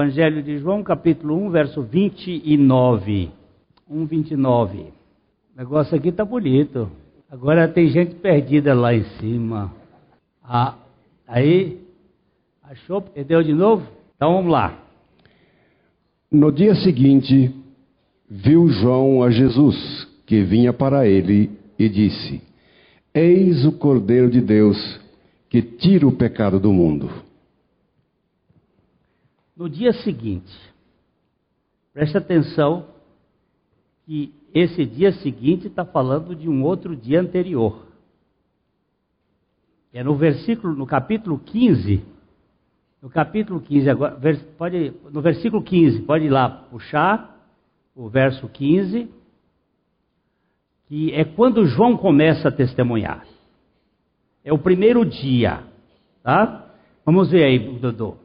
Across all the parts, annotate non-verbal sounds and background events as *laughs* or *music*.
Evangelho de João, capítulo 1, verso 29. 1, 29. O negócio aqui tá bonito. Agora tem gente perdida lá em cima. Ah, aí, achou? Perdeu de novo? Então vamos lá. No dia seguinte, viu João a Jesus, que vinha para ele, e disse: Eis o Cordeiro de Deus, que tira o pecado do mundo. No dia seguinte, preste atenção que esse dia seguinte está falando de um outro dia anterior. É no versículo, no capítulo 15, no capítulo 15, agora, pode, no versículo 15, pode ir lá puxar o verso 15, que é quando João começa a testemunhar. É o primeiro dia, tá? Vamos ver aí, Dodô.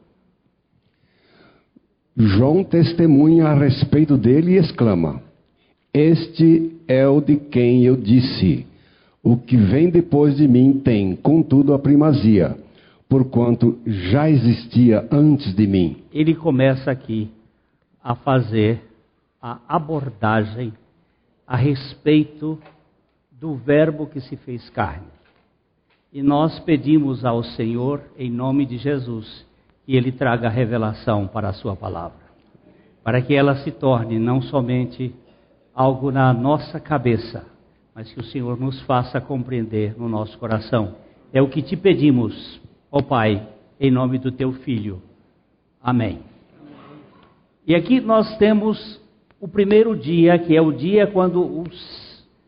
João testemunha a respeito dele e exclama: Este é o de quem eu disse: O que vem depois de mim tem, contudo, a primazia, porquanto já existia antes de mim. Ele começa aqui a fazer a abordagem a respeito do Verbo que se fez carne. E nós pedimos ao Senhor, em nome de Jesus, que Ele traga revelação para a Sua palavra, para que ela se torne não somente algo na nossa cabeça, mas que o Senhor nos faça compreender no nosso coração. É o que te pedimos, ó Pai, em nome do Teu Filho. Amém. E aqui nós temos o primeiro dia, que é o dia quando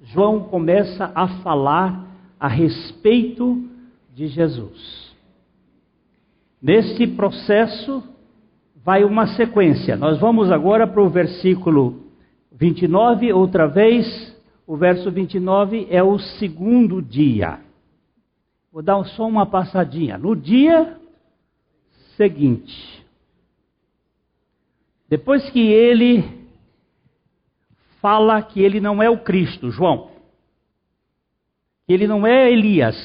João começa a falar a respeito de Jesus. Neste processo vai uma sequência. Nós vamos agora para o versículo 29, outra vez. O verso 29 é o segundo dia. Vou dar só uma passadinha. No dia seguinte, depois que ele fala que ele não é o Cristo, João, que ele não é Elias,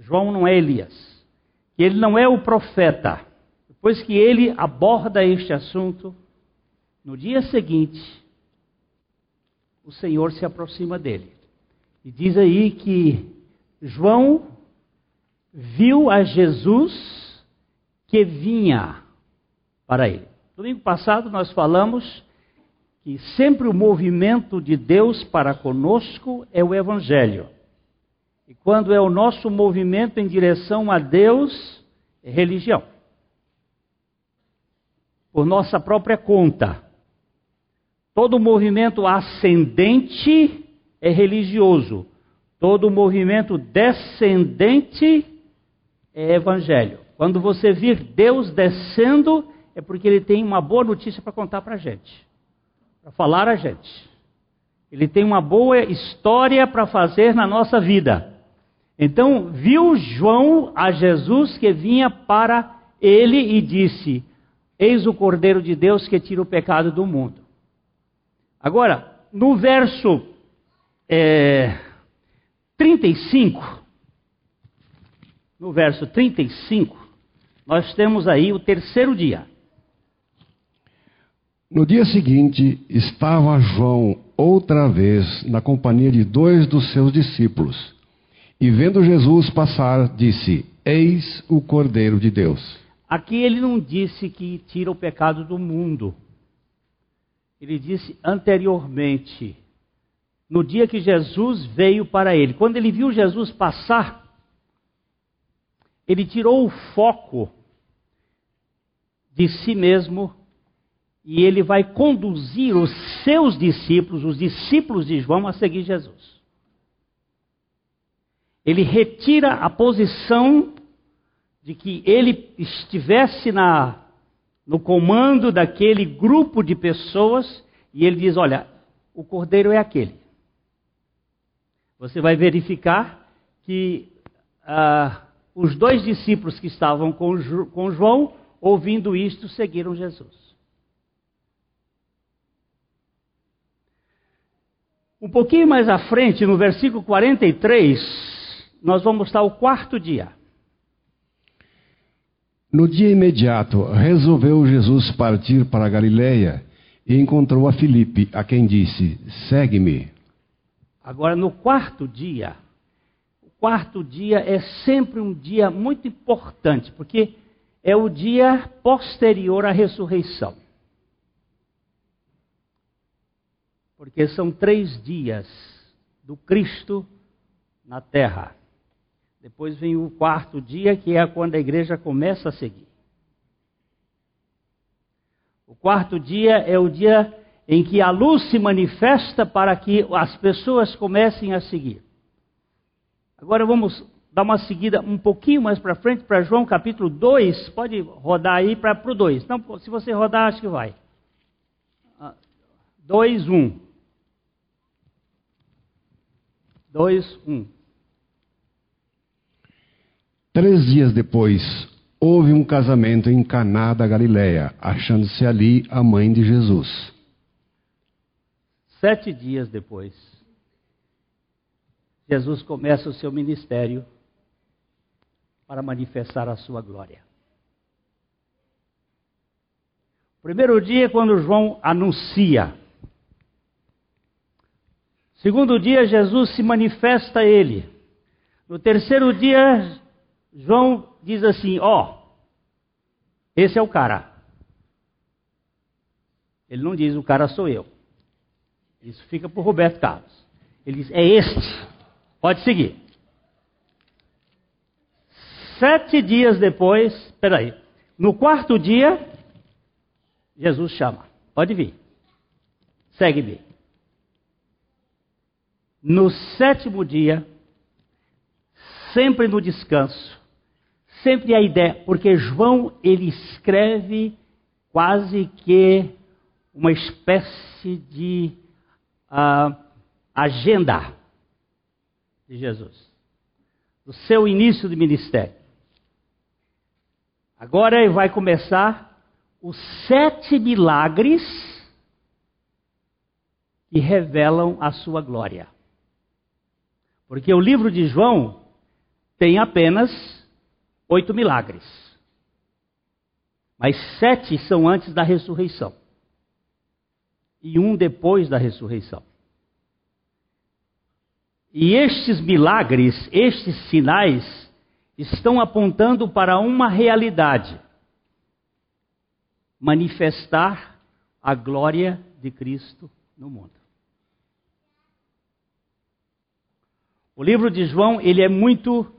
João não é Elias ele não é o profeta. Depois que ele aborda este assunto, no dia seguinte, o Senhor se aproxima dele. E diz aí que João viu a Jesus que vinha para ele. Domingo passado nós falamos que sempre o movimento de Deus para conosco é o Evangelho. E quando é o nosso movimento em direção a Deus, é religião. Por nossa própria conta. Todo movimento ascendente é religioso. Todo movimento descendente é evangelho. Quando você vir Deus descendo, é porque ele tem uma boa notícia para contar para a gente, para falar a gente. Ele tem uma boa história para fazer na nossa vida. Então viu João a Jesus que vinha para ele e disse: Eis o Cordeiro de Deus que tira o pecado do mundo. Agora, no verso é, 35, no verso 35, nós temos aí o terceiro dia. No dia seguinte, estava João outra vez na companhia de dois dos seus discípulos. E vendo Jesus passar, disse: Eis o Cordeiro de Deus. Aqui ele não disse que tira o pecado do mundo. Ele disse anteriormente, no dia que Jesus veio para ele. Quando ele viu Jesus passar, ele tirou o foco de si mesmo e ele vai conduzir os seus discípulos, os discípulos de João, a seguir Jesus ele retira a posição de que ele estivesse na, no comando daquele grupo de pessoas e ele diz: Olha, o cordeiro é aquele. Você vai verificar que ah, os dois discípulos que estavam com, com João, ouvindo isto, seguiram Jesus. Um pouquinho mais à frente, no versículo 43, nós vamos estar o quarto dia. No dia imediato, resolveu Jesus partir para a Galiléia e encontrou a Filipe, a quem disse: Segue-me. Agora, no quarto dia, o quarto dia é sempre um dia muito importante, porque é o dia posterior à ressurreição. Porque são três dias do Cristo na terra. Depois vem o quarto dia, que é quando a igreja começa a seguir. O quarto dia é o dia em que a luz se manifesta para que as pessoas comecem a seguir. Agora vamos dar uma seguida um pouquinho mais para frente, para João capítulo 2. Pode rodar aí para o 2. Não, se você rodar, acho que vai. 2, 1. 2, 1. Três dias depois, houve um casamento em Caná da Galiléia, achando-se ali a mãe de Jesus. Sete dias depois, Jesus começa o seu ministério para manifestar a sua glória. Primeiro dia, quando João anuncia. Segundo dia, Jesus se manifesta a ele. No terceiro dia, João diz assim: Ó, oh, esse é o cara. Ele não diz o cara sou eu. Isso fica para Roberto Carlos. Ele diz: é este. Pode seguir. Sete dias depois, peraí, no quarto dia, Jesus chama: pode vir, segue-me. No sétimo dia, sempre no descanso, sempre a ideia, porque João ele escreve quase que uma espécie de uh, agenda de Jesus, do seu início de ministério. Agora ele vai começar os sete milagres que revelam a sua glória. Porque o livro de João tem apenas oito milagres. Mas sete são antes da ressurreição. E um depois da ressurreição. E estes milagres, estes sinais, estão apontando para uma realidade: manifestar a glória de Cristo no mundo. O livro de João ele é muito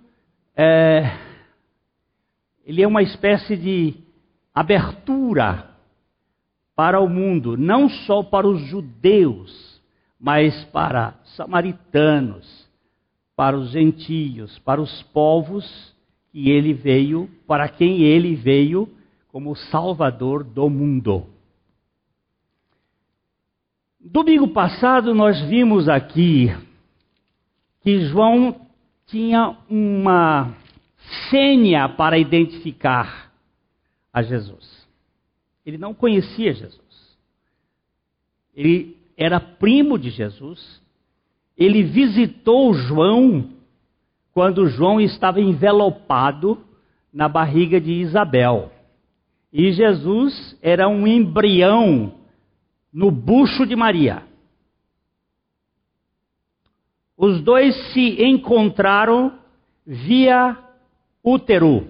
é, ele é uma espécie de abertura para o mundo, não só para os judeus, mas para samaritanos, para os gentios, para os povos que ele veio, para quem ele veio como Salvador do mundo. Domingo passado nós vimos aqui que João tinha uma senha para identificar a Jesus. Ele não conhecia Jesus. Ele era primo de Jesus. Ele visitou João quando João estava envelopado na barriga de Isabel. E Jesus era um embrião no bucho de Maria. Os dois se encontraram via útero.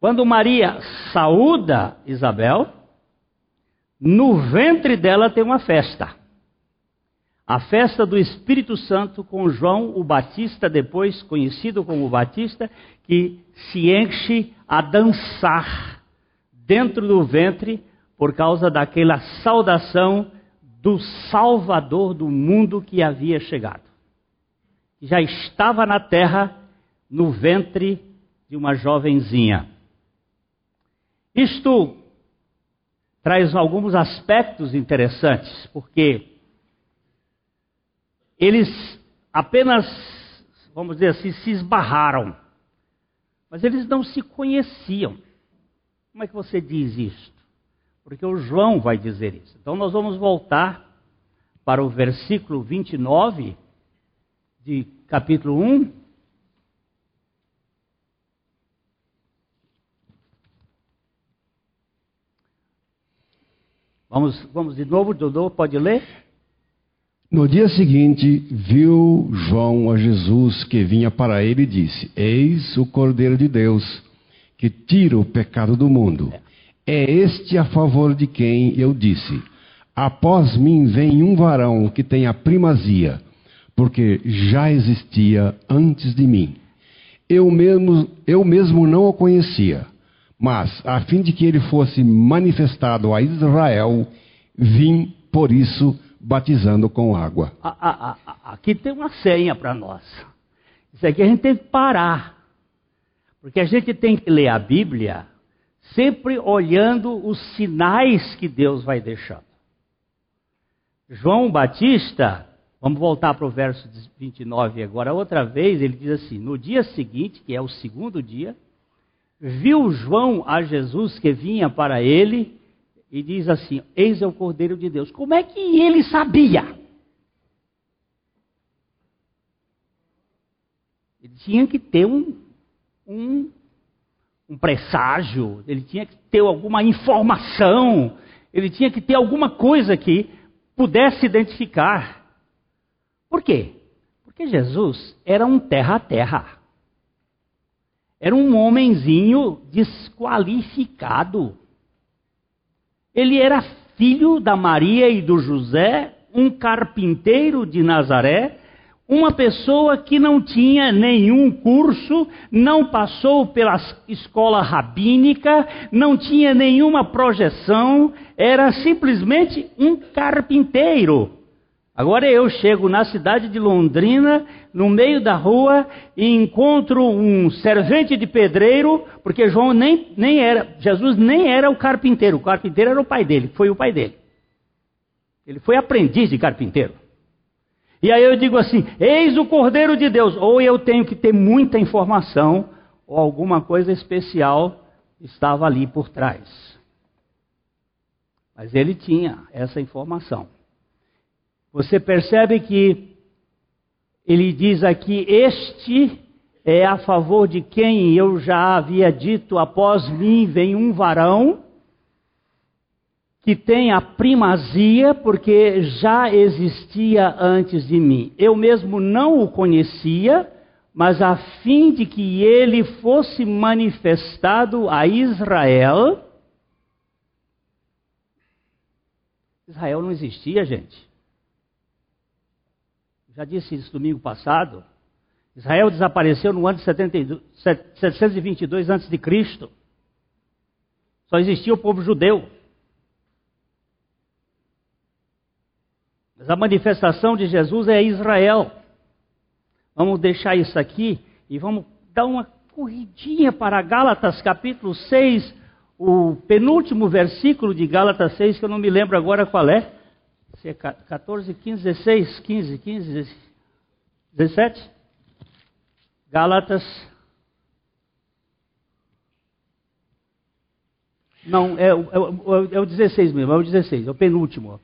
Quando Maria saúda Isabel, no ventre dela tem uma festa. A festa do Espírito Santo com João o Batista, depois conhecido como Batista, que se enche a dançar dentro do ventre por causa daquela saudação do Salvador do mundo que havia chegado. Já estava na terra no ventre de uma jovenzinha. Isto traz alguns aspectos interessantes, porque eles apenas, vamos dizer assim, se esbarraram, mas eles não se conheciam. Como é que você diz isto? Porque o João vai dizer isso. Então nós vamos voltar para o versículo 29 de capítulo 1 Vamos, vamos de novo, Dodô, pode ler? No dia seguinte, viu João a Jesus que vinha para ele e disse: Eis o Cordeiro de Deus, que tira o pecado do mundo. É este a favor de quem eu disse: Após mim vem um varão que tem a primazia, porque já existia antes de mim. Eu mesmo, eu mesmo não o conhecia, mas a fim de que ele fosse manifestado a Israel, vim por isso batizando com água. Aqui tem uma senha para nós. Isso aqui a gente tem que parar. Porque a gente tem que ler a Bíblia sempre olhando os sinais que Deus vai deixando. João Batista, vamos voltar para o verso 29 agora, outra vez, ele diz assim: No dia seguinte, que é o segundo dia, viu João a Jesus que vinha para ele e diz assim: Eis é o Cordeiro de Deus. Como é que ele sabia? Ele tinha que ter um, um, um presságio, ele tinha que ter alguma informação, ele tinha que ter alguma coisa que pudesse identificar. Por quê? Porque Jesus era um terra a terra. Era um homenzinho desqualificado. Ele era filho da Maria e do José, um carpinteiro de Nazaré, uma pessoa que não tinha nenhum curso, não passou pela escola rabínica, não tinha nenhuma projeção, era simplesmente um carpinteiro. Agora eu chego na cidade de Londrina, no meio da rua, e encontro um servente de pedreiro, porque João nem, nem era, Jesus nem era o carpinteiro, o carpinteiro era o pai dele, foi o pai dele. Ele foi aprendiz de carpinteiro. E aí eu digo assim: eis o Cordeiro de Deus. Ou eu tenho que ter muita informação, ou alguma coisa especial estava ali por trás. Mas ele tinha essa informação. Você percebe que ele diz aqui: Este é a favor de quem eu já havia dito, após mim vem um varão que tem a primazia, porque já existia antes de mim. Eu mesmo não o conhecia, mas a fim de que ele fosse manifestado a Israel. Israel não existia, gente. Já disse isso domingo passado. Israel desapareceu no ano de 72, 722 a.C. Só existia o povo judeu. Mas a manifestação de Jesus é Israel. Vamos deixar isso aqui e vamos dar uma corridinha para Gálatas capítulo 6, o penúltimo versículo de Gálatas 6, que eu não me lembro agora qual é. Se é 14, 15, 16, 15, 15, 17? Gálatas. Não, é, é, é, é, o 16 mesmo, é o 16, é o penúltimo.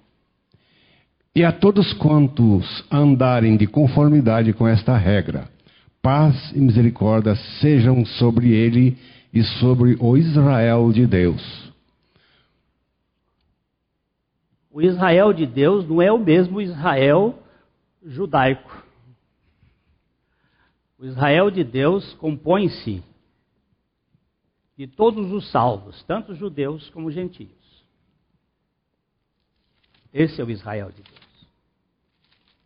E a todos quantos andarem de conformidade com esta regra, paz e misericórdia sejam sobre ele e sobre o Israel de Deus. O Israel de Deus não é o mesmo Israel judaico. O Israel de Deus compõe-se de todos os salvos, tanto judeus como gentios. Esse é o Israel de Deus.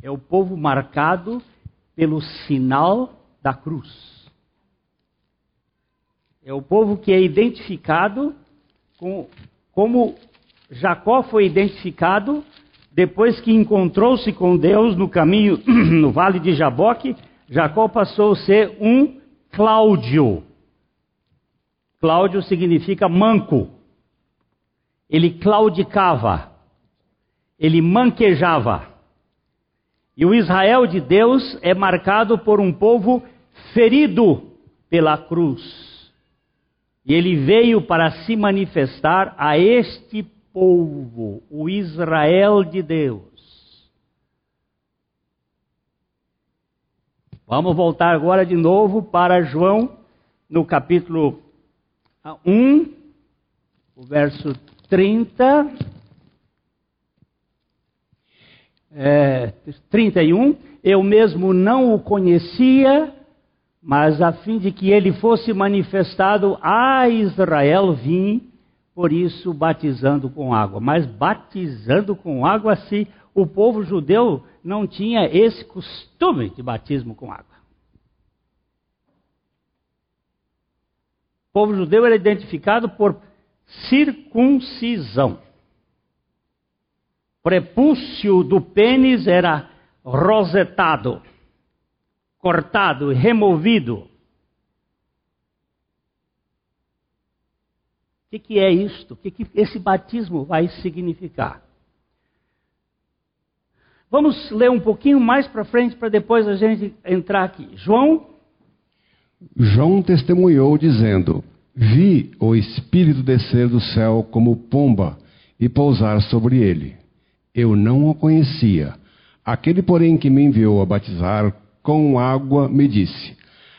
É o povo marcado pelo sinal da cruz. É o povo que é identificado com, como Jacó foi identificado depois que encontrou-se com Deus no caminho, *clears throat* no vale de Jaboque. Jacó passou a ser um Cláudio. Cláudio significa manco. Ele claudicava. Ele manquejava. E o Israel de Deus é marcado por um povo ferido pela cruz. E ele veio para se manifestar a este povo, o Israel de Deus. Vamos voltar agora de novo para João, no capítulo 1, o verso 30. é, 31, eu mesmo não o conhecia, mas a fim de que ele fosse manifestado a Israel, vim, por isso batizando com água. Mas batizando com água, se o povo judeu não tinha esse costume de batismo com água. O povo judeu era identificado por circuncisão prepúcio do pênis era rosetado, cortado, removido. Que, que é isto? O que, que esse batismo vai significar? Vamos ler um pouquinho mais para frente para depois a gente entrar aqui. João. João testemunhou dizendo: Vi o Espírito descer do céu como pomba e pousar sobre ele. Eu não o conhecia. Aquele, porém, que me enviou a batizar com água, me disse: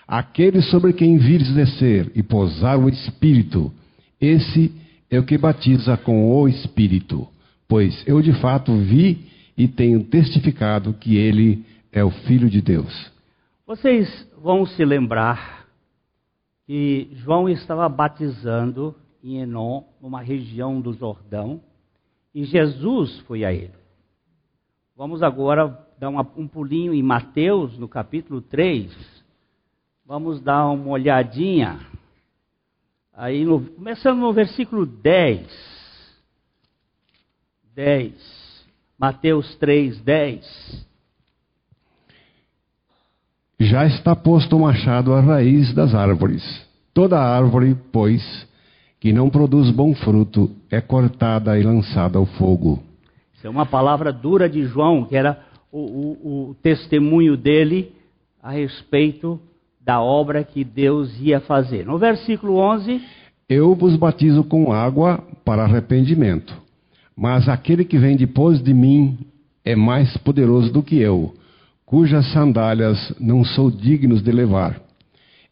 Aquele sobre quem vires descer e pousar o Espírito, esse é o que batiza com o Espírito. Pois eu de fato vi e tenho testificado que ele é o Filho de Deus. Vocês vão se lembrar que João estava batizando em Enon, numa região do Jordão, e Jesus foi a ele. Vamos agora dar uma, um pulinho em Mateus, no capítulo 3. Vamos dar uma olhadinha. Aí, no, começando no versículo 10. 10. Mateus 3, 10. Já está posto o machado à raiz das árvores. Toda árvore, pois, que não produz bom fruto é cortada e lançada ao fogo. Isso é uma palavra dura de João, que era o, o, o testemunho dele a respeito da obra que Deus ia fazer. No versículo 11: Eu vos batizo com água para arrependimento, mas aquele que vem depois de mim é mais poderoso do que eu, cujas sandálias não sou digno de levar.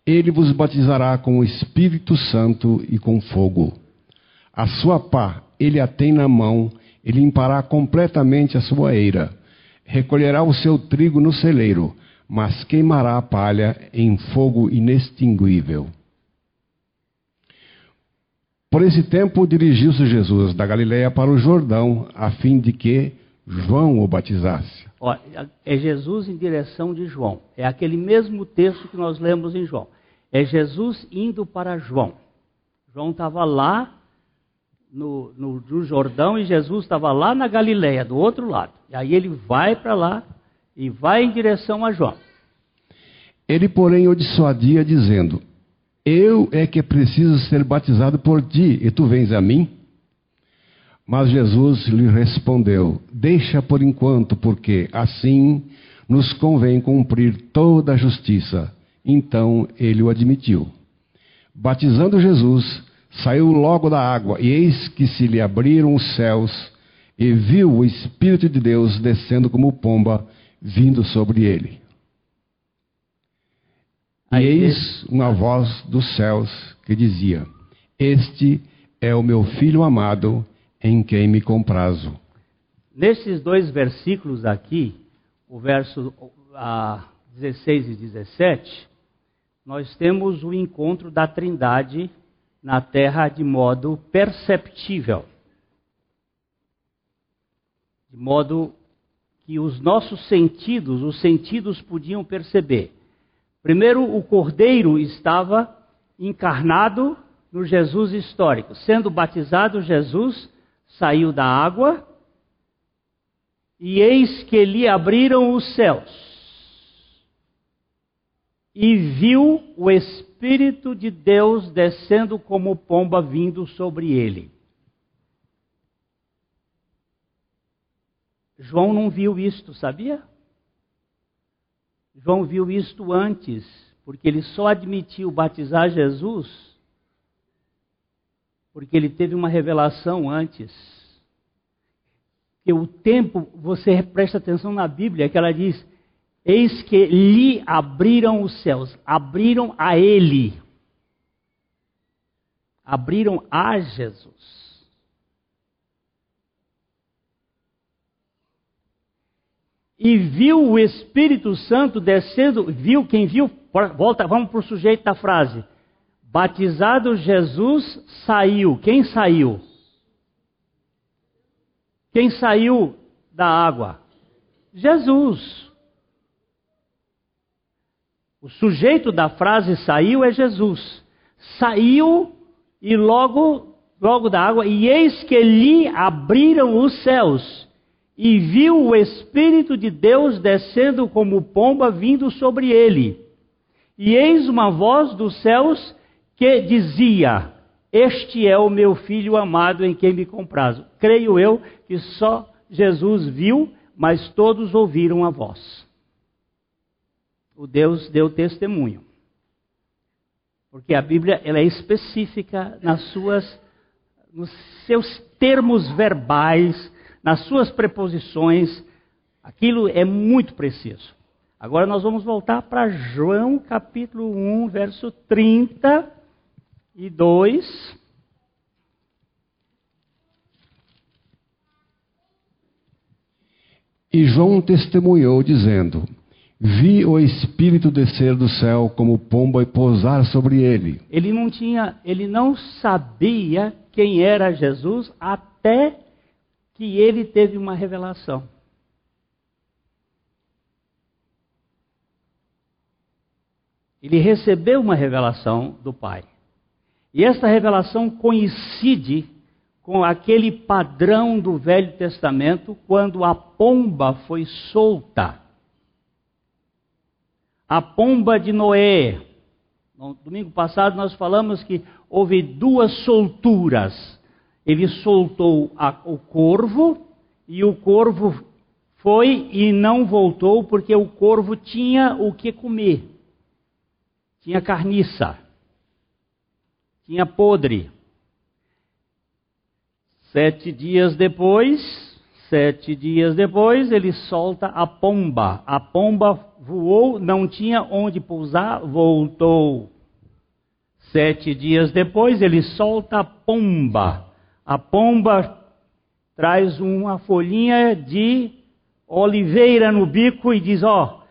Ele vos batizará com o Espírito Santo e com fogo. A sua pá ele a tem na mão, e limpará completamente a sua eira. Recolherá o seu trigo no celeiro, mas queimará a palha em fogo inextinguível. Por esse tempo dirigiu-se Jesus da Galiléia para o Jordão, a fim de que João o batizasse. Ó, é Jesus em direção de João. É aquele mesmo texto que nós lemos em João. É Jesus indo para João. João estava lá no, no, no, Jordão e Jesus estava lá na Galiléia, do outro lado. E aí ele vai para lá e vai em direção a João. Ele, porém, o dissuadia, dizendo: Eu é que preciso ser batizado por ti, e tu vens a mim? Mas Jesus lhe respondeu: Deixa por enquanto, porque assim nos convém cumprir toda a justiça. Então ele o admitiu. Batizando Jesus, saiu logo da água, e eis que se lhe abriram os céus, e viu o Espírito de Deus descendo como pomba, vindo sobre ele. E eis uma voz dos céus que dizia: Este é o meu filho amado em quem me comprazo. Nesses dois versículos aqui, o verso 16 e 17, nós temos o encontro da Trindade na terra de modo perceptível. De modo que os nossos sentidos, os sentidos podiam perceber. Primeiro, o Cordeiro estava encarnado no Jesus histórico. Sendo batizado, Jesus saiu da água, e eis que lhe abriram os céus, e viu o Espírito de Deus descendo como pomba vindo sobre ele. João não viu isto, sabia? João viu isto antes, porque ele só admitiu batizar Jesus porque ele teve uma revelação antes. Que o tempo, você presta atenção na Bíblia, que ela diz: Eis que lhe abriram os céus, abriram a ele, abriram a Jesus. E viu o Espírito Santo descendo, viu, quem viu, volta, vamos para o sujeito da frase. Batizado Jesus saiu. Quem saiu? Quem saiu da água? Jesus. O sujeito da frase saiu é Jesus. Saiu e logo, logo da água, e eis que lhe abriram os céus, e viu o Espírito de Deus descendo como pomba vindo sobre ele. E eis uma voz dos céus que dizia: Este é o meu filho amado em quem me comprazo. Creio eu que só Jesus viu, mas todos ouviram a voz. O Deus deu testemunho. Porque a Bíblia ela é específica nas suas, nos seus termos verbais, nas suas preposições. Aquilo é muito preciso. Agora nós vamos voltar para João capítulo 1, verso 32. E João testemunhou, dizendo: Vi o Espírito descer do céu como pomba e pousar sobre ele. Ele não tinha, ele não sabia quem era Jesus até que ele teve uma revelação. Ele recebeu uma revelação do Pai. E esta revelação coincide com aquele padrão do Velho Testamento quando a pomba foi solta a pomba de Noé. No domingo passado nós falamos que houve duas solturas. Ele soltou a, o corvo e o corvo foi e não voltou porque o corvo tinha o que comer. Tinha carniça. Tinha podre. Sete dias depois, Sete dias depois, ele solta a pomba. A pomba voou, não tinha onde pousar, voltou. Sete dias depois, ele solta a pomba. A pomba traz uma folhinha de oliveira no bico e diz: Ó,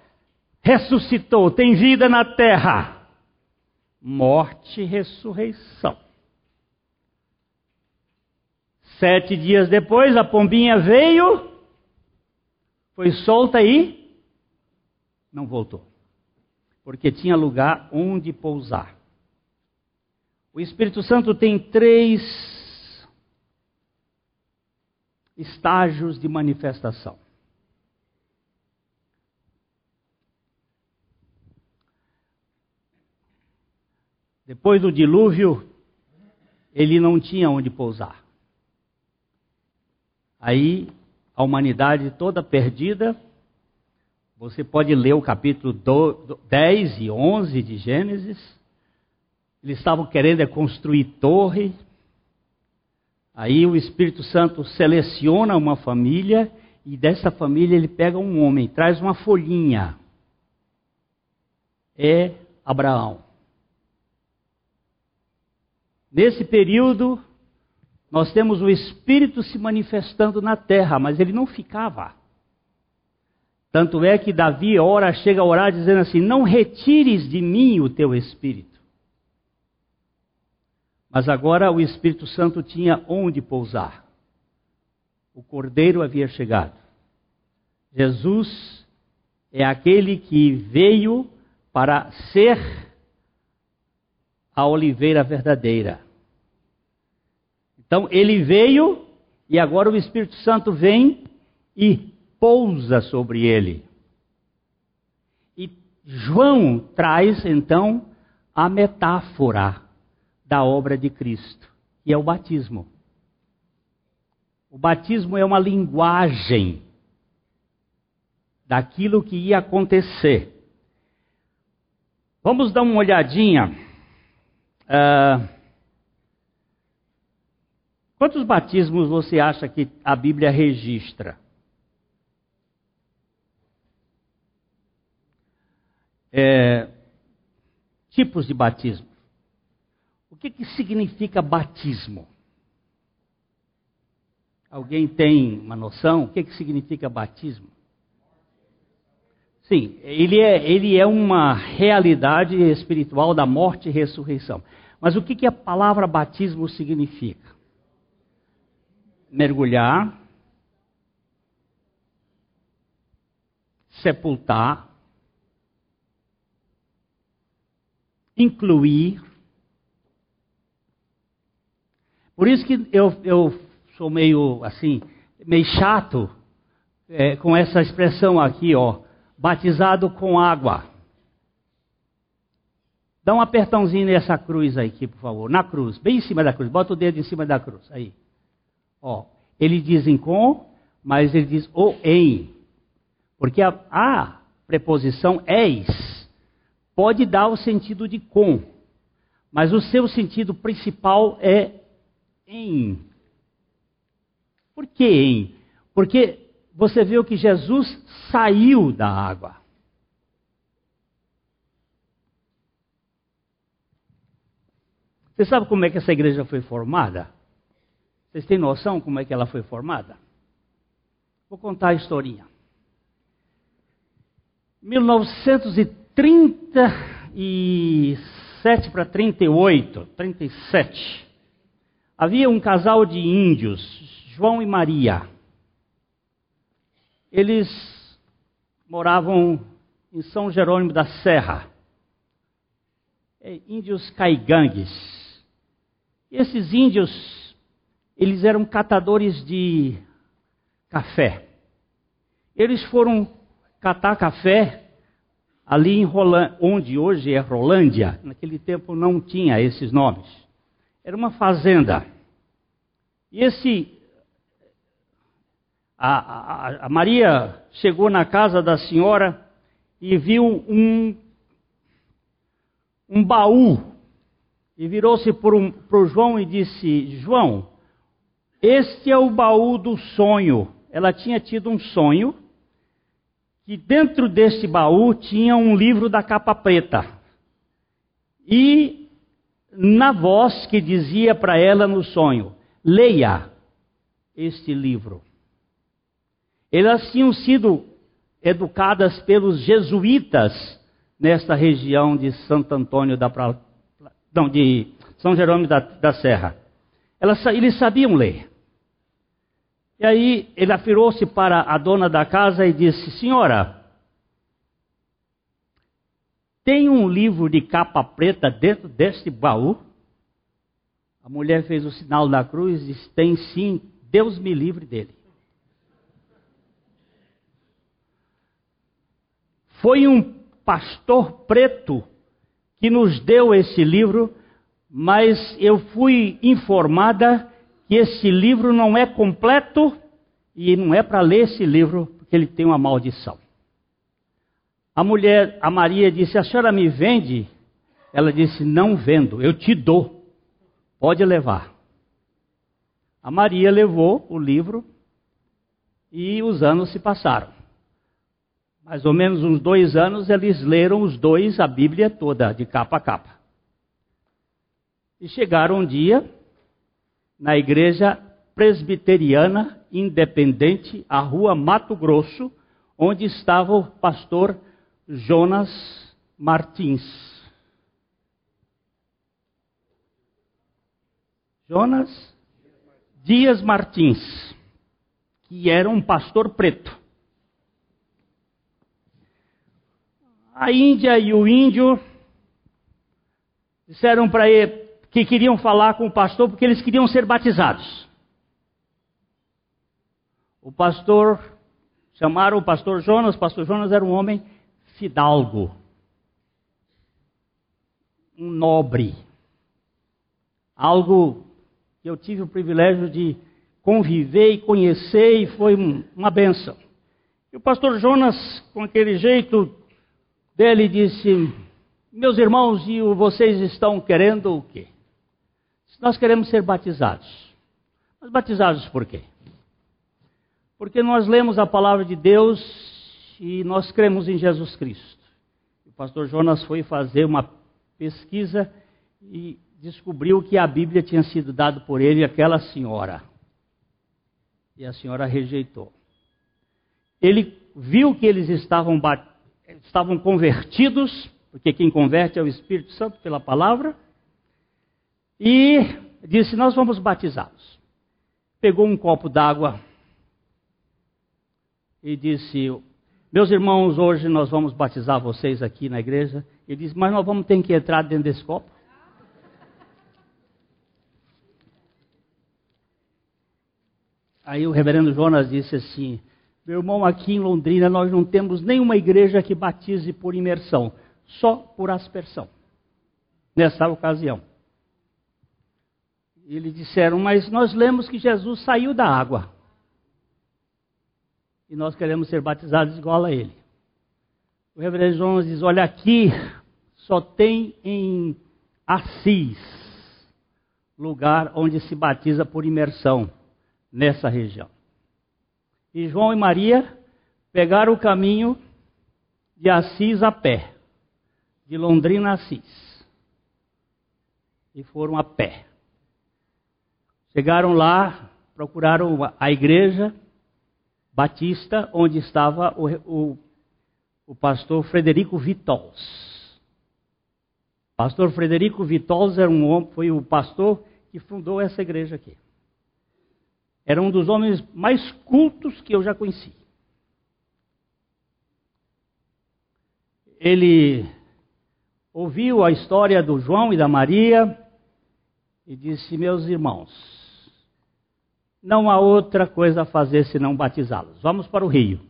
ressuscitou, tem vida na terra. Morte e ressurreição. Sete dias depois, a pombinha veio, foi solta e não voltou. Porque tinha lugar onde pousar. O Espírito Santo tem três estágios de manifestação. Depois do dilúvio, ele não tinha onde pousar. Aí a humanidade toda perdida. Você pode ler o capítulo 10 e 11 de Gênesis. Eles estavam querendo é construir torre. Aí o Espírito Santo seleciona uma família e dessa família ele pega um homem, traz uma folhinha. É Abraão. Nesse período, nós temos o Espírito se manifestando na terra, mas ele não ficava. Tanto é que Davi ora, chega a orar dizendo assim: Não retires de mim o teu Espírito. Mas agora o Espírito Santo tinha onde pousar. O Cordeiro havia chegado. Jesus é aquele que veio para ser a oliveira verdadeira. Então ele veio e agora o Espírito Santo vem e pousa sobre ele. E João traz então a metáfora da obra de Cristo, que é o batismo. O batismo é uma linguagem daquilo que ia acontecer. Vamos dar uma olhadinha. Uh, Quantos batismos você acha que a Bíblia registra? É, tipos de batismo. Que, que significa batismo? Alguém tem uma noção? O que, que significa batismo? Sim, ele é, ele é uma realidade espiritual da morte e ressurreição. Mas o que, que a palavra batismo significa? Mergulhar, sepultar, incluir. Por isso que eu, eu sou meio assim, meio chato é, com essa expressão aqui, ó, batizado com água. Dá um apertãozinho nessa cruz aqui, por favor. Na cruz, bem em cima da cruz. Bota o dedo em cima da cruz. Aí. Ó, ele diz em com, mas ele diz o em. Porque a, a preposição eis pode dar o sentido de com, mas o seu sentido principal é em. Por que em? Porque você viu que Jesus saiu da água. Você sabe como é que essa igreja foi formada? Vocês têm noção como é que ela foi formada? Vou contar a historinha. 1937 para 38, 37. Havia um casal de índios, João e Maria. Eles moravam em São Jerônimo da Serra, é, índios caigangues. Esses índios, eles eram catadores de café. Eles foram catar café ali em Rolândia, onde hoje é Rolândia. Naquele tempo não tinha esses nomes. Era uma fazenda. E esse a, a, a Maria chegou na casa da senhora e viu um, um baú. E virou-se para um, o João e disse: João, este é o baú do sonho. Ela tinha tido um sonho que dentro deste baú tinha um livro da capa preta. E na voz que dizia para ela no sonho: leia este livro. Elas tinham sido educadas pelos jesuítas nesta região de Santo Antônio da pra... não, de São Jerônimo da, da Serra. Elas, eles sabiam ler. E aí ele afirou-se para a dona da casa e disse: Senhora, tem um livro de capa preta dentro deste baú? A mulher fez o sinal da cruz e disse: Tem sim, Deus me livre dele. Foi um pastor preto que nos deu esse livro, mas eu fui informada que esse livro não é completo e não é para ler esse livro porque ele tem uma maldição. A mulher, a Maria disse: A senhora me vende? Ela disse: Não vendo, eu te dou. Pode levar. A Maria levou o livro e os anos se passaram mais ou menos uns dois anos, eles leram os dois a Bíblia toda, de capa a capa. E chegaram um dia na igreja presbiteriana independente, a rua Mato Grosso, onde estava o pastor Jonas Martins. Jonas Dias Martins, que era um pastor preto. a Índia e o índio disseram para ele que queriam falar com o pastor porque eles queriam ser batizados. O pastor, chamaram o pastor Jonas, o pastor Jonas era um homem fidalgo, um nobre, algo que eu tive o privilégio de conviver e conhecer e foi uma benção. E o pastor Jonas, com aquele jeito dele disse: Meus irmãos, e vocês estão querendo o quê? Nós queremos ser batizados. Mas batizados por quê? Porque nós lemos a palavra de Deus e nós cremos em Jesus Cristo. O pastor Jonas foi fazer uma pesquisa e descobriu que a Bíblia tinha sido dada por ele àquela senhora. E a senhora rejeitou. Ele viu que eles estavam estavam convertidos, porque quem converte é o Espírito Santo pela palavra, e disse: Nós vamos batizá-los. Pegou um copo d'água e disse: Meus irmãos, hoje nós vamos batizar vocês aqui na igreja. Ele disse: Mas nós vamos ter que entrar dentro desse copo. Aí o reverendo Jonas disse assim: Meu irmão, aqui em Londrina nós não temos nenhuma igreja que batize por imersão, só por aspersão. Nessa ocasião. E eles disseram: Mas nós lemos que Jesus saiu da água. E nós queremos ser batizados igual a ele. O reverendo Jonas diz: Olha, aqui só tem em Assis lugar onde se batiza por imersão nessa região. E João e Maria pegaram o caminho de Assis a pé, de Londrina a Assis. E foram a pé. Chegaram lá, procuraram a igreja batista, onde estava o, o, o pastor Frederico Vitols. Pastor Frederico Vitols era um foi o pastor que fundou essa igreja aqui. Era um dos homens mais cultos que eu já conheci. Ele ouviu a história do João e da Maria e disse: Meus irmãos, não há outra coisa a fazer senão batizá-los. Vamos para o rio.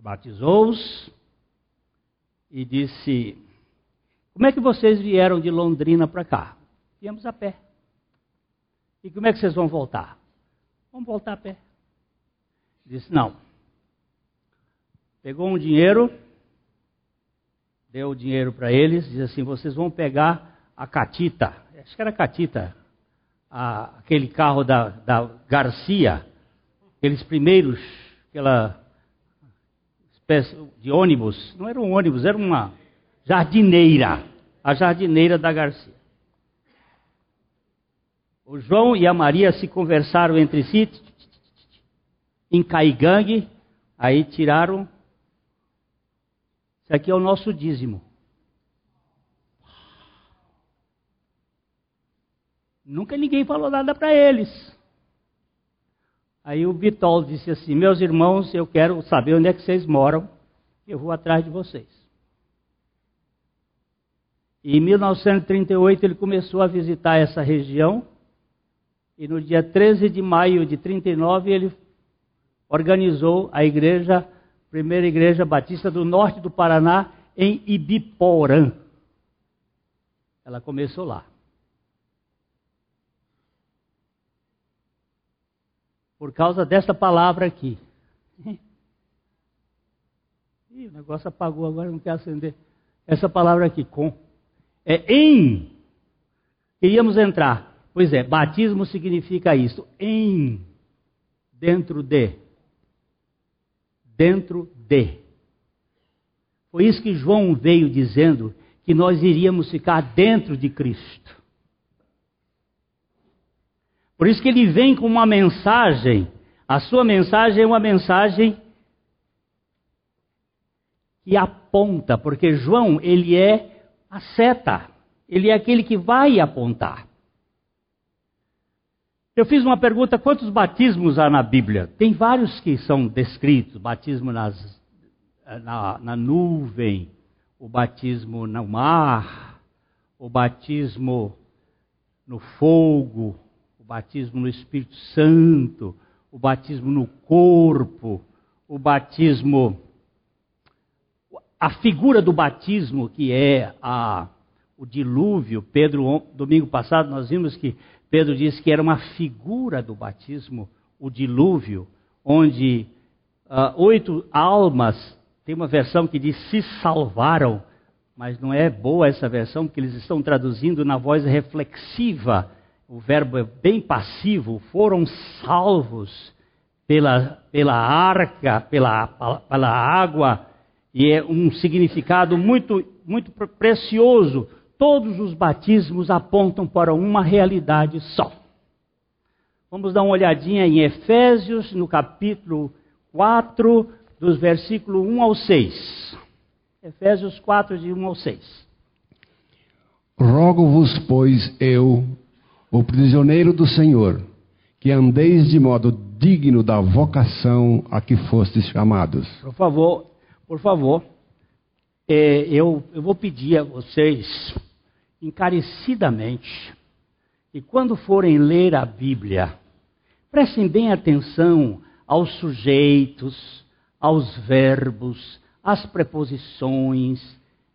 Batizou-os e disse: Como é que vocês vieram de Londrina para cá? Viemos a pé. E como é que vocês vão voltar? Vamos voltar a pé. Disse: Não. Pegou um dinheiro, deu o dinheiro para eles, diz assim: Vocês vão pegar a catita. Acho que era catita. A, aquele carro da, da Garcia, aqueles primeiros, aquela espécie de ônibus, não era um ônibus, era uma jardineira, a jardineira da Garcia. O João e a Maria se conversaram entre si em Caigangue, aí tiraram. Isso aqui é o nosso dízimo. Nunca ninguém falou nada para eles. Aí o Vitol disse assim: Meus irmãos, eu quero saber onde é que vocês moram, eu vou atrás de vocês. E em 1938 ele começou a visitar essa região e no dia 13 de maio de 39 ele organizou a igreja, primeira igreja batista do norte do Paraná, em Ibiporã. Ela começou lá. Por causa dessa palavra aqui. *laughs* Ih, o negócio apagou agora, não quer acender. Essa palavra aqui, com. É em. Queríamos entrar. Pois é, batismo significa isso. Em, dentro de. Dentro de. Foi isso que João veio dizendo que nós iríamos ficar dentro de Cristo. Por isso que ele vem com uma mensagem. A sua mensagem é uma mensagem que aponta, porque João, ele é a seta. Ele é aquele que vai apontar. Eu fiz uma pergunta: quantos batismos há na Bíblia? Tem vários que são descritos: batismo nas, na, na nuvem, o batismo no mar, o batismo no fogo, o batismo no Espírito Santo, o batismo no corpo, o batismo. A figura do batismo, que é a, o dilúvio. Pedro, domingo passado, nós vimos que Pedro disse que era uma figura do batismo, o dilúvio, onde uh, oito almas, tem uma versão que diz se salvaram, mas não é boa essa versão, porque eles estão traduzindo na voz reflexiva, o verbo é bem passivo, foram salvos pela, pela arca, pela, pela água, e é um significado muito, muito precioso todos os batismos apontam para uma realidade só. Vamos dar uma olhadinha em Efésios, no capítulo 4, dos versículos 1 ao 6. Efésios 4, de 1 ao 6. Rogo-vos, pois, eu, o prisioneiro do Senhor, que andeis de modo digno da vocação a que fostes chamados. Por favor, por favor, é, eu, eu vou pedir a vocês, encarecidamente, que quando forem ler a Bíblia, prestem bem atenção aos sujeitos, aos verbos, às preposições.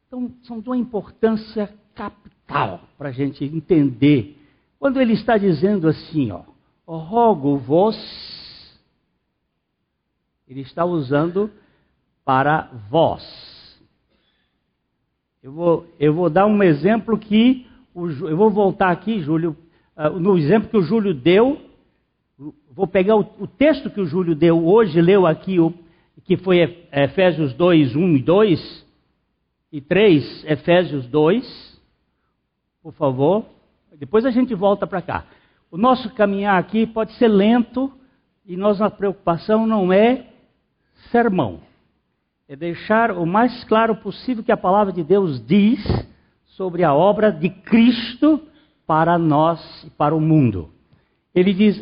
Então, são de uma importância capital para a gente entender. Quando ele está dizendo assim, ó, rogo-vos, ele está usando para vós. Eu vou, eu vou dar um exemplo que, o, eu vou voltar aqui, Júlio, uh, no exemplo que o Júlio deu, vou pegar o, o, texto que o Júlio deu hoje, leu aqui, o, que foi Efésios 2, 1 e 2, e 3, Efésios 2, por favor. Depois a gente volta para cá. O nosso caminhar aqui pode ser lento, e nossa preocupação não é sermão. É deixar o mais claro possível que a palavra de Deus diz sobre a obra de Cristo para nós e para o mundo. Ele diz: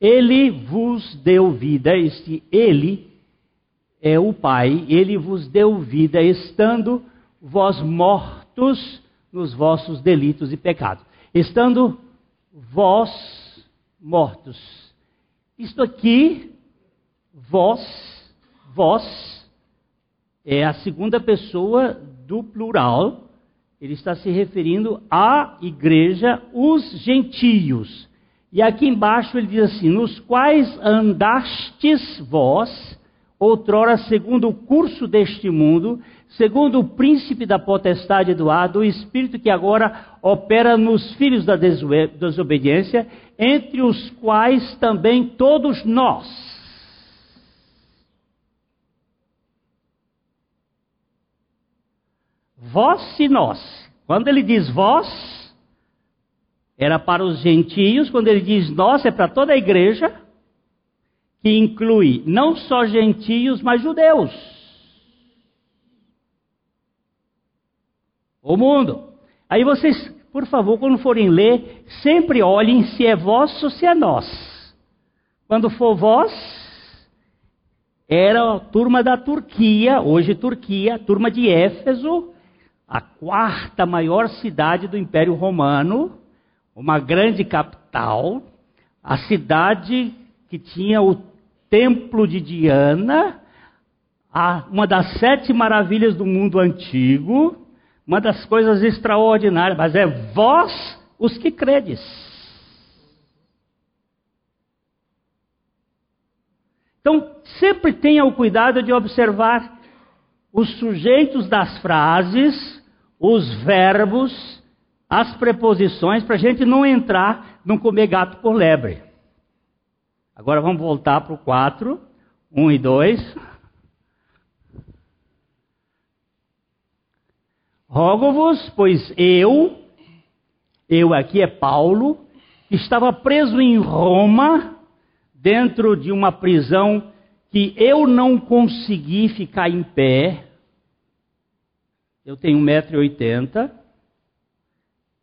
Ele vos deu vida, este Ele é o Pai, Ele vos deu vida, estando vós mortos nos vossos delitos e pecados. Estando vós mortos. Isto aqui vós, vós, é a segunda pessoa do plural. Ele está se referindo à igreja, os gentios. E aqui embaixo ele diz assim: Nos quais andastes vós, outrora segundo o curso deste mundo, segundo o príncipe da potestade do ar, do espírito que agora opera nos filhos da desobediência, entre os quais também todos nós Vós e nós. Quando ele diz vós, era para os gentios, quando ele diz nós, é para toda a igreja, que inclui não só gentios, mas judeus. O mundo. Aí vocês, por favor, quando forem ler, sempre olhem se é vós ou se é nós. Quando for vós, era a turma da Turquia, hoje Turquia, turma de Éfeso, a quarta maior cidade do Império Romano, uma grande capital, a cidade que tinha o Templo de Diana, uma das sete maravilhas do mundo antigo, uma das coisas extraordinárias, mas é vós os que credes. Então, sempre tenha o cuidado de observar os sujeitos das frases os verbos, as preposições, para a gente não entrar, não comer gato por lebre. Agora vamos voltar para o 4, 1 e 2. Rogo-vos, pois eu, eu aqui é Paulo, estava preso em Roma, dentro de uma prisão que eu não consegui ficar em pé, eu tenho 1,80m.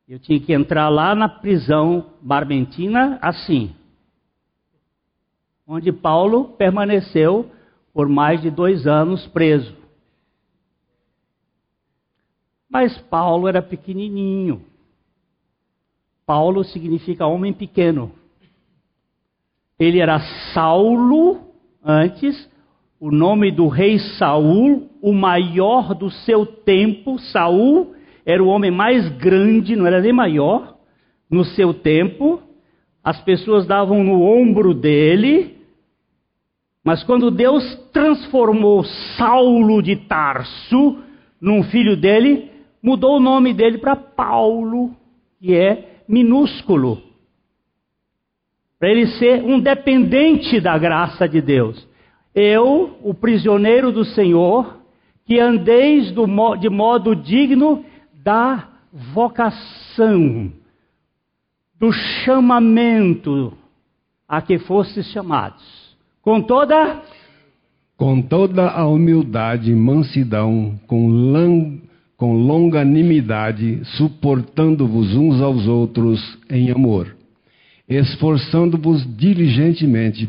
Eu tinha que entrar lá na prisão barbentina assim. Onde Paulo permaneceu por mais de dois anos preso. Mas Paulo era pequenininho. Paulo significa homem pequeno. Ele era Saulo antes, o nome do rei Saul, o maior do seu tempo. Saul era o homem mais grande, não era nem maior, no seu tempo. As pessoas davam no ombro dele. Mas quando Deus transformou Saulo de Tarso num filho dele, mudou o nome dele para Paulo, que é minúsculo. Para ele ser um dependente da graça de Deus. Eu, o prisioneiro do Senhor, que andeis de modo digno da vocação, do chamamento a que fostes chamados. Com toda com toda a humildade, mansidão, com, lang, com longanimidade, suportando-vos uns aos outros em amor, esforçando-vos diligentemente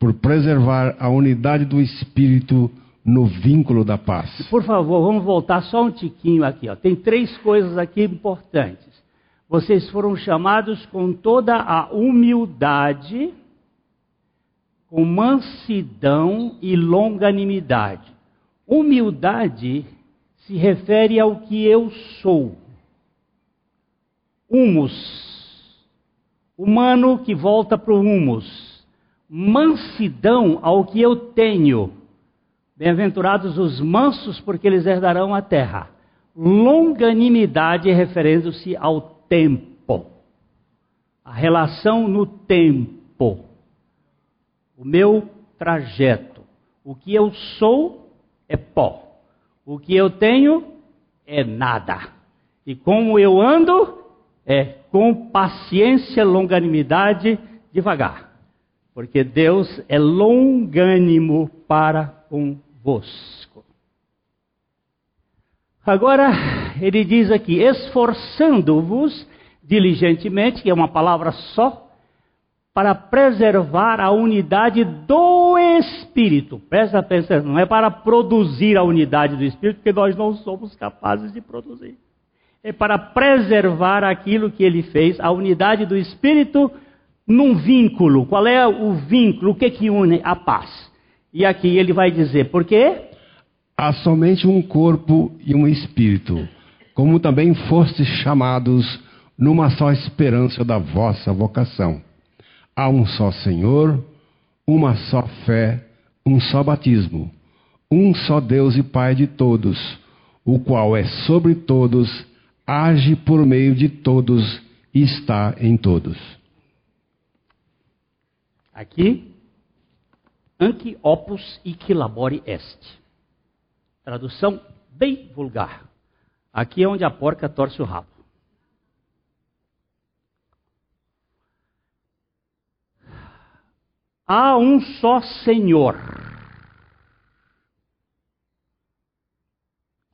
por preservar a unidade do Espírito no vínculo da paz. Por favor, vamos voltar só um tiquinho aqui. Ó. Tem três coisas aqui importantes. Vocês foram chamados com toda a humildade, com mansidão e longanimidade. Humildade se refere ao que eu sou. Humus. Humano que volta para o humus. Mansidão ao que eu tenho Bem-aventurados os mansos, porque eles herdarão a terra. Longanimidade referindo-se ao tempo. A relação no tempo. O meu trajeto. O que eu sou é pó. O que eu tenho é nada. E como eu ando é com paciência, longanimidade, devagar. Porque Deus é longânimo para convosco. Agora, ele diz aqui: esforçando-vos diligentemente, que é uma palavra só, para preservar a unidade do Espírito. Presta atenção, não é para produzir a unidade do Espírito, porque nós não somos capazes de produzir. É para preservar aquilo que ele fez, a unidade do Espírito num vínculo. Qual é o vínculo? O que, que une a paz? E aqui ele vai dizer, por quê? Há somente um corpo e um espírito, como também fostes chamados numa só esperança da vossa vocação. Há um só Senhor, uma só fé, um só batismo, um só Deus e Pai de todos, o qual é sobre todos, age por meio de todos e está em todos. Aqui Anque opus e labore est. Tradução bem vulgar. Aqui é onde a porca torce o rabo. Há um só Senhor.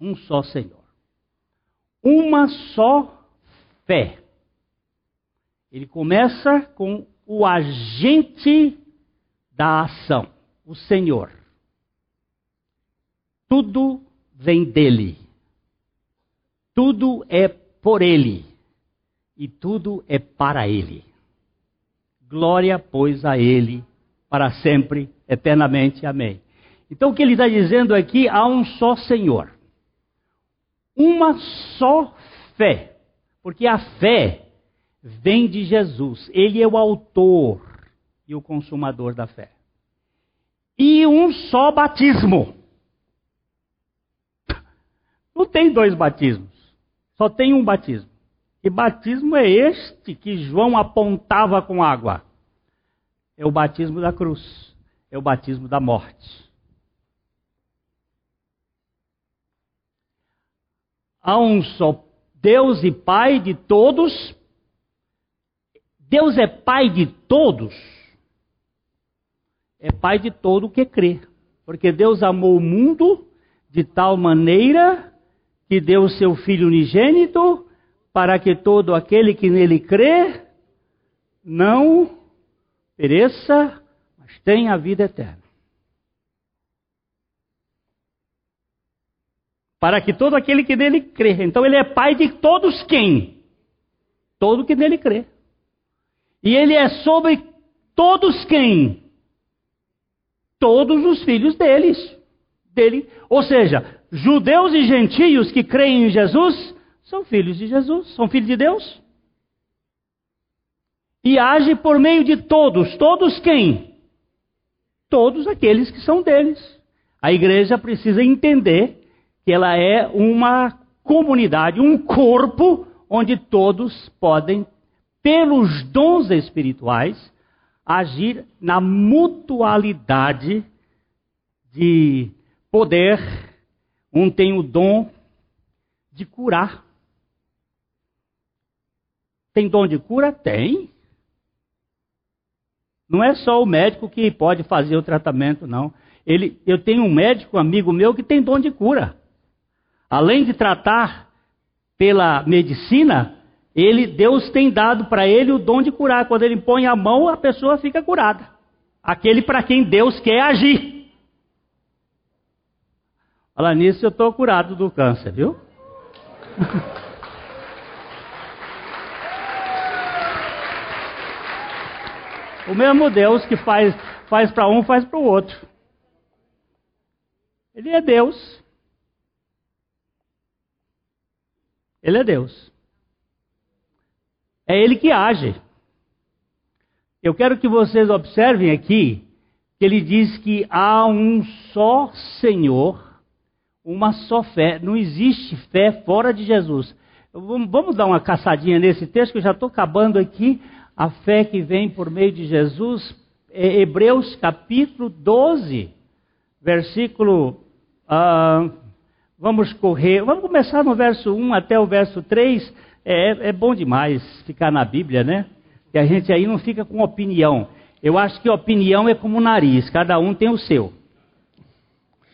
Um só Senhor. Uma só fé. Ele começa com o agente da ação o Senhor. Tudo vem dele. Tudo é por ele. E tudo é para ele. Glória, pois, a ele, para sempre, eternamente. Amém. Então, o que ele está dizendo aqui, há um só Senhor. Uma só fé. Porque a fé vem de Jesus. Ele é o autor e o consumador da fé e um só batismo. Não tem dois batismos, só tem um batismo. E batismo é este que João apontava com água. É o batismo da cruz, é o batismo da morte. Há um só Deus e Pai de todos. Deus é Pai de todos é pai de todo que crê. Porque Deus amou o mundo de tal maneira que deu o seu Filho unigênito para que todo aquele que nele crê não pereça, mas tenha a vida eterna. Para que todo aquele que nele crê. Então ele é pai de todos quem? Todo que nele crê. E ele é sobre todos quem? todos os filhos deles, dele. Ou seja, judeus e gentios que creem em Jesus são filhos de Jesus, são filhos de Deus. E age por meio de todos. Todos quem? Todos aqueles que são deles. A igreja precisa entender que ela é uma comunidade, um corpo onde todos podem, pelos dons espirituais, agir na mutualidade de poder. Um tem o dom de curar. Tem dom de cura? Tem. Não é só o médico que pode fazer o tratamento, não. Ele, eu tenho um médico, amigo meu, que tem dom de cura. Além de tratar pela medicina, ele, Deus tem dado para ele o dom de curar. Quando ele põe a mão, a pessoa fica curada. Aquele para quem Deus quer agir. Fala nisso, eu estou curado do câncer, viu? *laughs* o mesmo Deus que faz, faz para um, faz para o outro. Ele é Deus. Ele é Deus. É Ele que age. Eu quero que vocês observem aqui que ele diz que há um só Senhor, uma só fé. Não existe fé fora de Jesus. Vamos dar uma caçadinha nesse texto, que eu já estou acabando aqui. A fé que vem por meio de Jesus, é Hebreus capítulo 12, versículo. Uh, vamos correr, vamos começar no verso 1 até o verso 3. É, é bom demais ficar na Bíblia, né? Que a gente aí não fica com opinião. Eu acho que opinião é como o nariz, cada um tem o seu.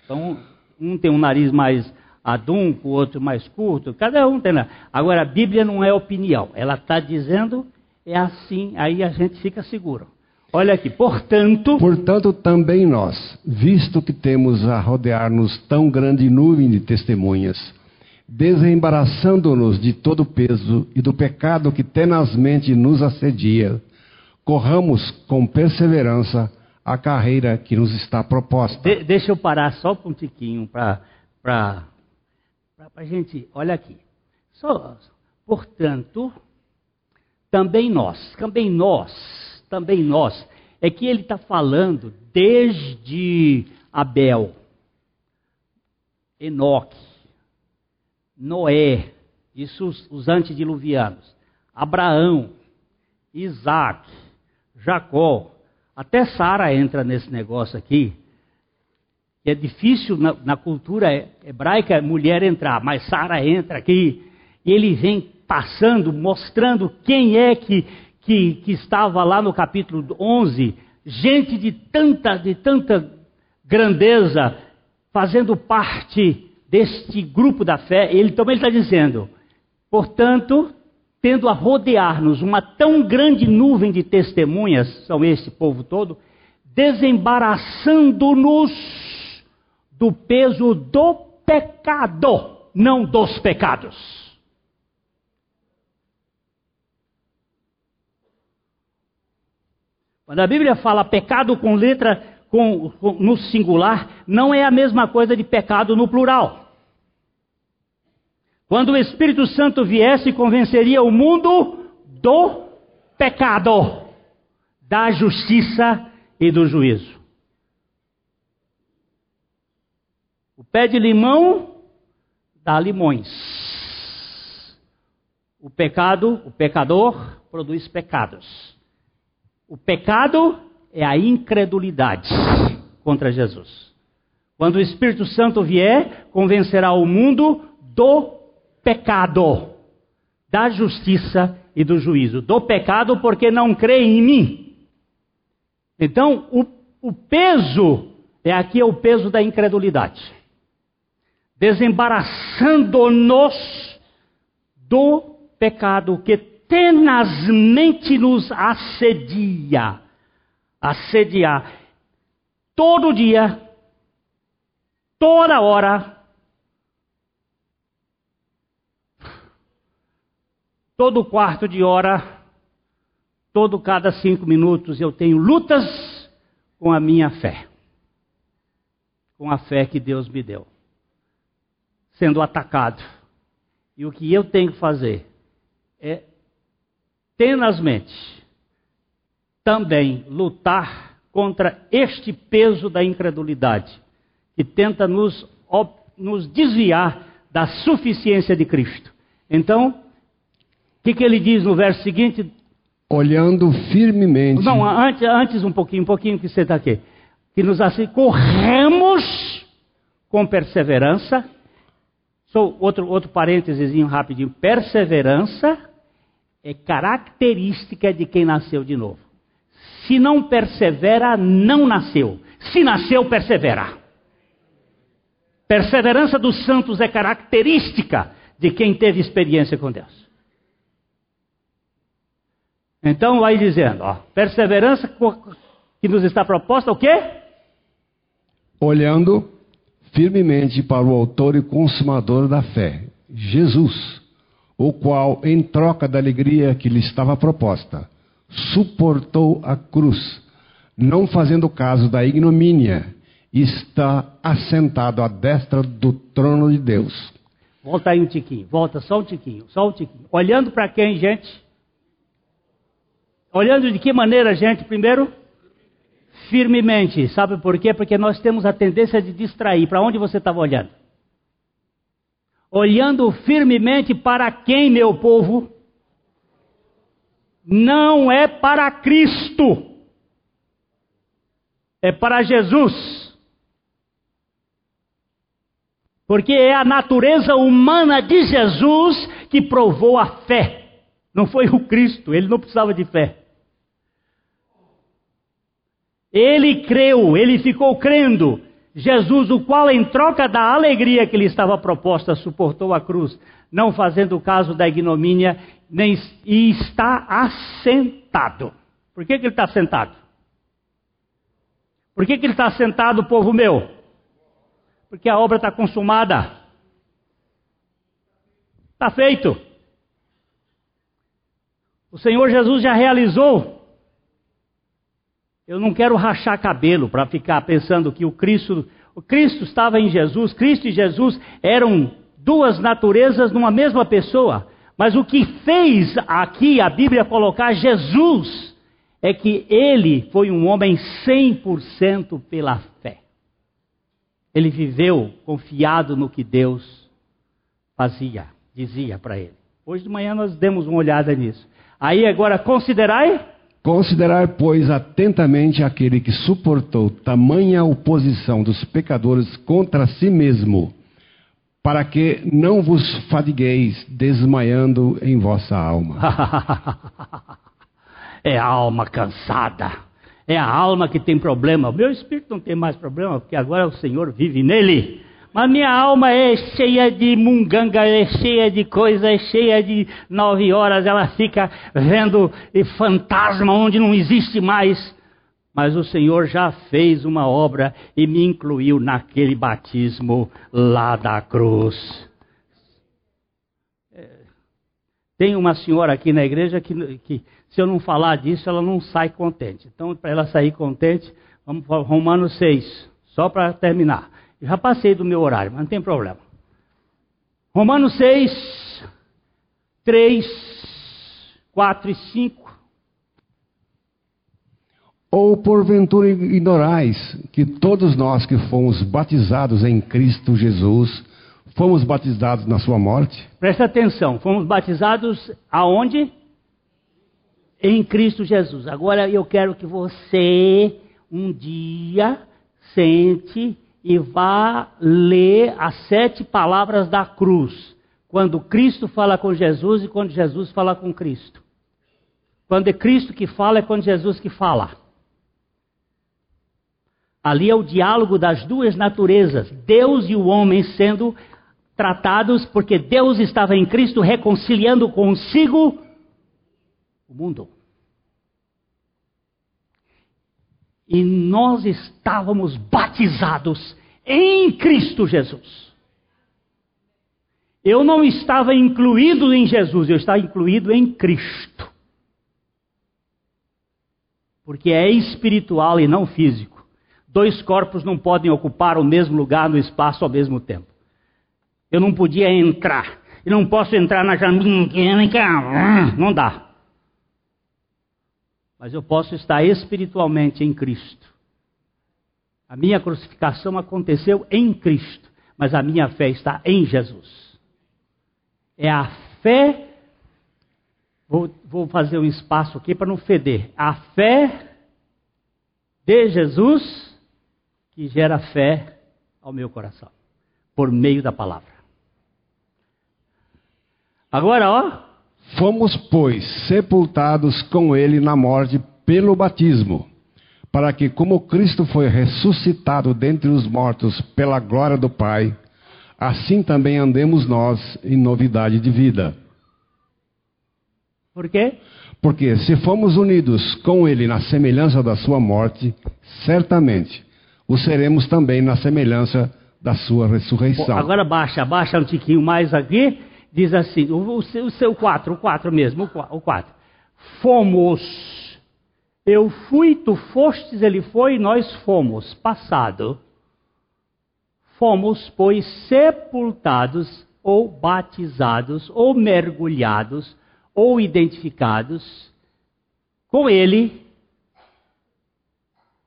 Então, um tem um nariz mais adunco, outro mais curto, cada um tem. Agora, a Bíblia não é opinião, ela está dizendo é assim, aí a gente fica seguro. Olha aqui, portanto. Portanto, também nós, visto que temos a rodear-nos tão grande nuvem de testemunhas, desembaraçando-nos de todo o peso e do pecado que tenazmente nos assedia, corramos com perseverança a carreira que nos está proposta. De, deixa eu parar só um tiquinho para a gente. Olha aqui. Só, portanto, também nós, também nós, também nós. É que ele está falando desde Abel, Enoque, Noé, isso os, os antediluvianos, Abraão, Isaac, Jacó, até Sara entra nesse negócio aqui. É difícil na, na cultura hebraica mulher entrar, mas Sara entra aqui e ele vem passando, mostrando quem é que, que, que estava lá no capítulo 11, gente de tanta, de tanta grandeza, fazendo parte deste grupo da fé. Ele também está dizendo, portanto, tendo a rodear-nos uma tão grande nuvem de testemunhas, são esse povo todo, desembaraçando-nos do peso do pecado, não dos pecados. Quando a Bíblia fala pecado com letra com, com, no singular, não é a mesma coisa de pecado no plural. Quando o Espírito Santo viesse, convenceria o mundo do pecado, da justiça e do juízo. O pé de limão dá limões. O pecado, o pecador, produz pecados. O pecado é a incredulidade contra Jesus. Quando o Espírito Santo vier, convencerá o mundo do pecado, da justiça e do juízo. Do pecado porque não crê em mim. Então, o, o peso é aqui é o peso da incredulidade. Desembaraçando-nos do pecado que tenazmente nos assedia. Assediar. Todo dia, toda hora, todo quarto de hora, todo cada cinco minutos eu tenho lutas com a minha fé. Com a fé que Deus me deu. Sendo atacado. E o que eu tenho que fazer é tenazmente também lutar contra este peso da incredulidade, que tenta nos, nos desviar da suficiência de Cristo. Então, que, que ele diz no verso seguinte? Olhando firmemente. Não, antes, antes um pouquinho, um pouquinho que você está aqui. Que nos assim, corremos com perseverança. Só outro, outro parênteses rapidinho. Perseverança é característica de quem nasceu de novo. Se não persevera, não nasceu. Se nasceu, persevera. Perseverança dos santos é característica de quem teve experiência com Deus. Então vai dizendo, ó, perseverança que nos está proposta o quê? Olhando firmemente para o autor e consumador da fé, Jesus, o qual, em troca da alegria que lhe estava proposta, suportou a cruz, não fazendo caso da ignomínia, está assentado à destra do trono de Deus. Volta aí um tiquinho, volta só um tiquinho, só um tiquinho. Olhando para quem, gente? Olhando de que maneira, gente? Primeiro, firmemente. Sabe por quê? Porque nós temos a tendência de distrair. Para onde você estava olhando? Olhando firmemente para quem, meu povo? Não é para Cristo. É para Jesus. Porque é a natureza humana de Jesus que provou a fé. Não foi o Cristo, ele não precisava de fé. Ele creu, ele ficou crendo. Jesus, o qual, em troca da alegria que lhe estava proposta, suportou a cruz, não fazendo caso da ignomínia, nem, e está assentado. Por que, que ele está sentado? Por que, que ele está sentado, povo meu? Porque a obra está consumada. Está feito. O Senhor Jesus já realizou eu não quero rachar cabelo para ficar pensando que o Cristo, o Cristo estava em Jesus, Cristo e Jesus eram duas naturezas numa mesma pessoa. Mas o que fez aqui a Bíblia colocar Jesus é que ele foi um homem 100% pela fé. Ele viveu confiado no que Deus fazia, dizia para ele. Hoje de manhã nós demos uma olhada nisso. Aí agora considerai Considerai, pois, atentamente aquele que suportou tamanha oposição dos pecadores contra si mesmo, para que não vos fadigueis desmaiando em vossa alma. *laughs* é a alma cansada, é a alma que tem problema. Meu espírito não tem mais problema, porque agora o Senhor vive nele. Mas minha alma é cheia de munganga, é cheia de coisa, é cheia de nove horas, ela fica vendo fantasma onde não existe mais. Mas o Senhor já fez uma obra e me incluiu naquele batismo lá da cruz. É, tem uma senhora aqui na igreja que, que, se eu não falar disso, ela não sai contente. Então, para ela sair contente, vamos para Romanos 6, só para terminar. Já passei do meu horário, mas não tem problema. Romanos 6, 3, 4 e 5. Ou porventura ignorais que todos nós que fomos batizados em Cristo Jesus, fomos batizados na sua morte? Presta atenção, fomos batizados aonde? Em Cristo Jesus. Agora eu quero que você um dia sente e vá ler as sete palavras da cruz. Quando Cristo fala com Jesus e quando Jesus fala com Cristo. Quando é Cristo que fala, é quando Jesus que fala. Ali é o diálogo das duas naturezas, Deus e o homem sendo tratados, porque Deus estava em Cristo reconciliando consigo o mundo. E nós estávamos batizados em Cristo Jesus. Eu não estava incluído em Jesus, eu estava incluído em Cristo. Porque é espiritual e não físico. Dois corpos não podem ocupar o mesmo lugar no espaço ao mesmo tempo. Eu não podia entrar. Eu não posso entrar na janela. Não dá mas eu posso estar espiritualmente em Cristo. A minha crucificação aconteceu em Cristo, mas a minha fé está em Jesus. É a fé. Vou, vou fazer um espaço aqui para não feder. A fé de Jesus que gera fé ao meu coração, por meio da palavra. Agora, ó, Fomos, pois, sepultados com ele na morte pelo batismo, para que, como Cristo foi ressuscitado dentre os mortos pela glória do Pai, assim também andemos nós em novidade de vida. Por quê? Porque se fomos unidos com Ele na semelhança da Sua morte, certamente o seremos também na semelhança da Sua ressurreição. Agora baixa, baixa um tiquinho mais aqui, diz assim, o, o seu 4, o 4 mesmo, o 4. Fomos, eu fui, tu fostes, ele foi, nós fomos, passado. Fomos, pois, sepultados ou batizados ou mergulhados ou identificados com ele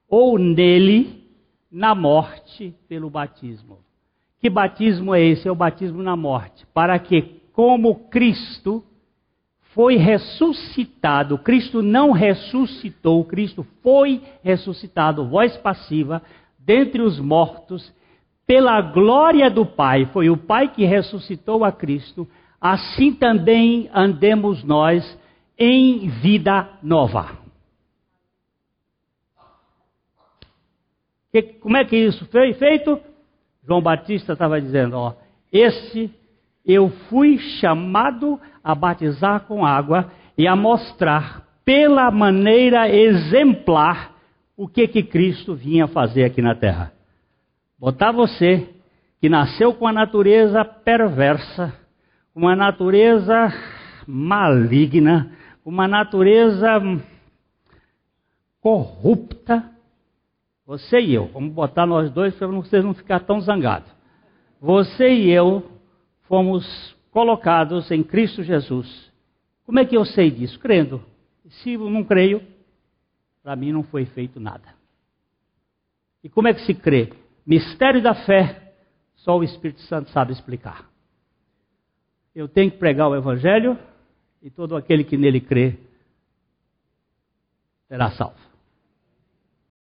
ou nele na morte pelo batismo. Que batismo é esse? É o batismo na morte. Para que, como Cristo foi ressuscitado, Cristo não ressuscitou, Cristo foi ressuscitado, voz passiva, dentre os mortos, pela glória do Pai, foi o Pai que ressuscitou a Cristo, assim também andemos nós em vida nova. Que, como é que isso foi feito? João Batista estava dizendo: ó, esse eu fui chamado a batizar com água e a mostrar pela maneira exemplar o que que Cristo vinha fazer aqui na terra. Botar você que nasceu com a natureza perversa, uma natureza maligna, uma natureza corrupta, você e eu, vamos botar nós dois para vocês não ficar tão zangados. Você e eu fomos colocados em Cristo Jesus. Como é que eu sei disso? Crendo. Se eu não creio, para mim não foi feito nada. E como é que se crê? Mistério da fé, só o Espírito Santo sabe explicar. Eu tenho que pregar o Evangelho e todo aquele que nele crê será salvo.